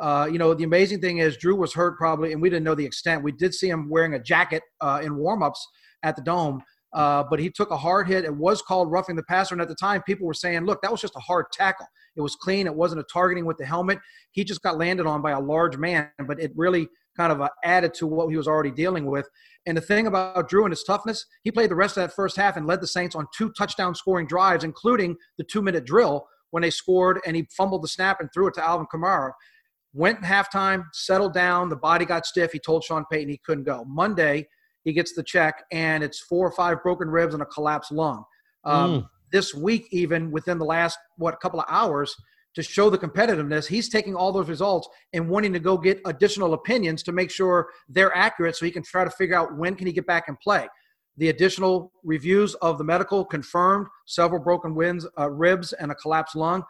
Uh, you know, the amazing thing is Drew was hurt probably, and we didn't know the extent. We did see him wearing a jacket uh, in warmups at the dome, uh, but he took a hard hit. It was called roughing the passer, and at the time, people were saying, "Look, that was just a hard tackle. It was clean. It wasn't a targeting with the helmet. He just got landed on by a large man, but it really kind of uh, added to what he was already dealing with." And the thing about Drew and his toughness, he played the rest of that first half and led the Saints on two touchdown scoring drives, including the two-minute drill when they scored, and he fumbled the snap and threw it to Alvin Kamara. Went halftime, settled down. The body got stiff. He told Sean Payton he couldn't go. Monday, he gets the check, and it's four or five broken ribs and a collapsed lung. Um, mm. This week, even within the last what couple of hours, to show the competitiveness, he's taking all those results and wanting to go get additional opinions to make sure they're accurate, so he can try to figure out when can he get back and play. The additional reviews of the medical confirmed several broken wins, uh, ribs, and a collapsed lung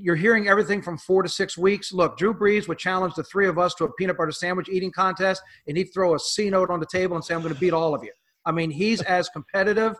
you're hearing everything from four to six weeks. Look, Drew Brees would challenge the three of us to a peanut butter sandwich eating contest, and he'd throw a C note on the table and say, "I'm going to beat all of you." I mean, he's as competitive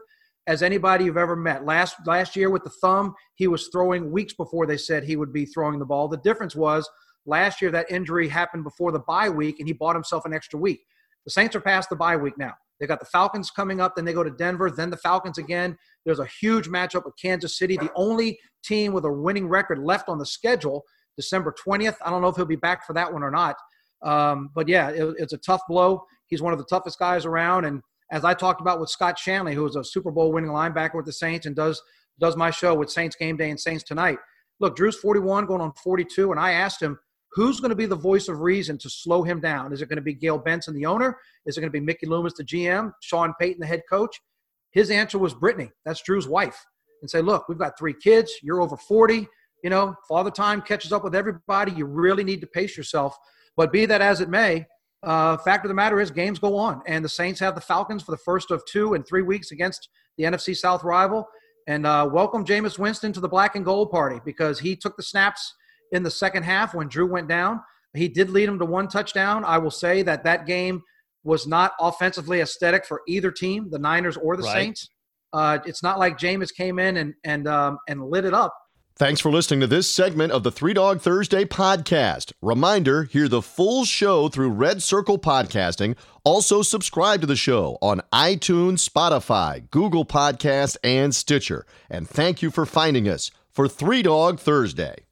as anybody you've ever met. Last last year with the thumb, he was throwing weeks before they said he would be throwing the ball. The difference was last year that injury happened before the bye week, and he bought himself an extra week. The Saints are past the bye week now. They got the Falcons coming up, then they go to Denver, then the Falcons again. There's a huge matchup with Kansas City, the only team with a winning record left on the schedule, December 20th. I don't know if he'll be back for that one or not. Um, but yeah, it, it's a tough blow. He's one of the toughest guys around. And as I talked about with Scott Shanle, who is a Super Bowl winning linebacker with the Saints and does does my show with Saints Game Day and Saints Tonight. Look, Drew's 41 going on 42, and I asked him, Who's going to be the voice of reason to slow him down? Is it going to be Gayle Benson, the owner? Is it going to be Mickey Loomis, the GM? Sean Payton, the head coach? His answer was Brittany. That's Drew's wife. And say, look, we've got three kids. You're over 40. You know, father time catches up with everybody. You really need to pace yourself. But be that as it may, uh, fact of the matter is, games go on, and the Saints have the Falcons for the first of two and three weeks against the NFC South rival. And uh, welcome Jameis Winston to the black and gold party because he took the snaps in the second half when Drew went down. He did lead him to one touchdown. I will say that that game was not offensively aesthetic for either team, the Niners or the right. Saints. Uh, it's not like Jameis came in and and um, and lit it up. Thanks for listening to this segment of the Three Dog Thursday podcast. Reminder hear the full show through Red Circle Podcasting. Also, subscribe to the show on iTunes, Spotify, Google Podcast, and Stitcher. And thank you for finding us for Three Dog Thursday.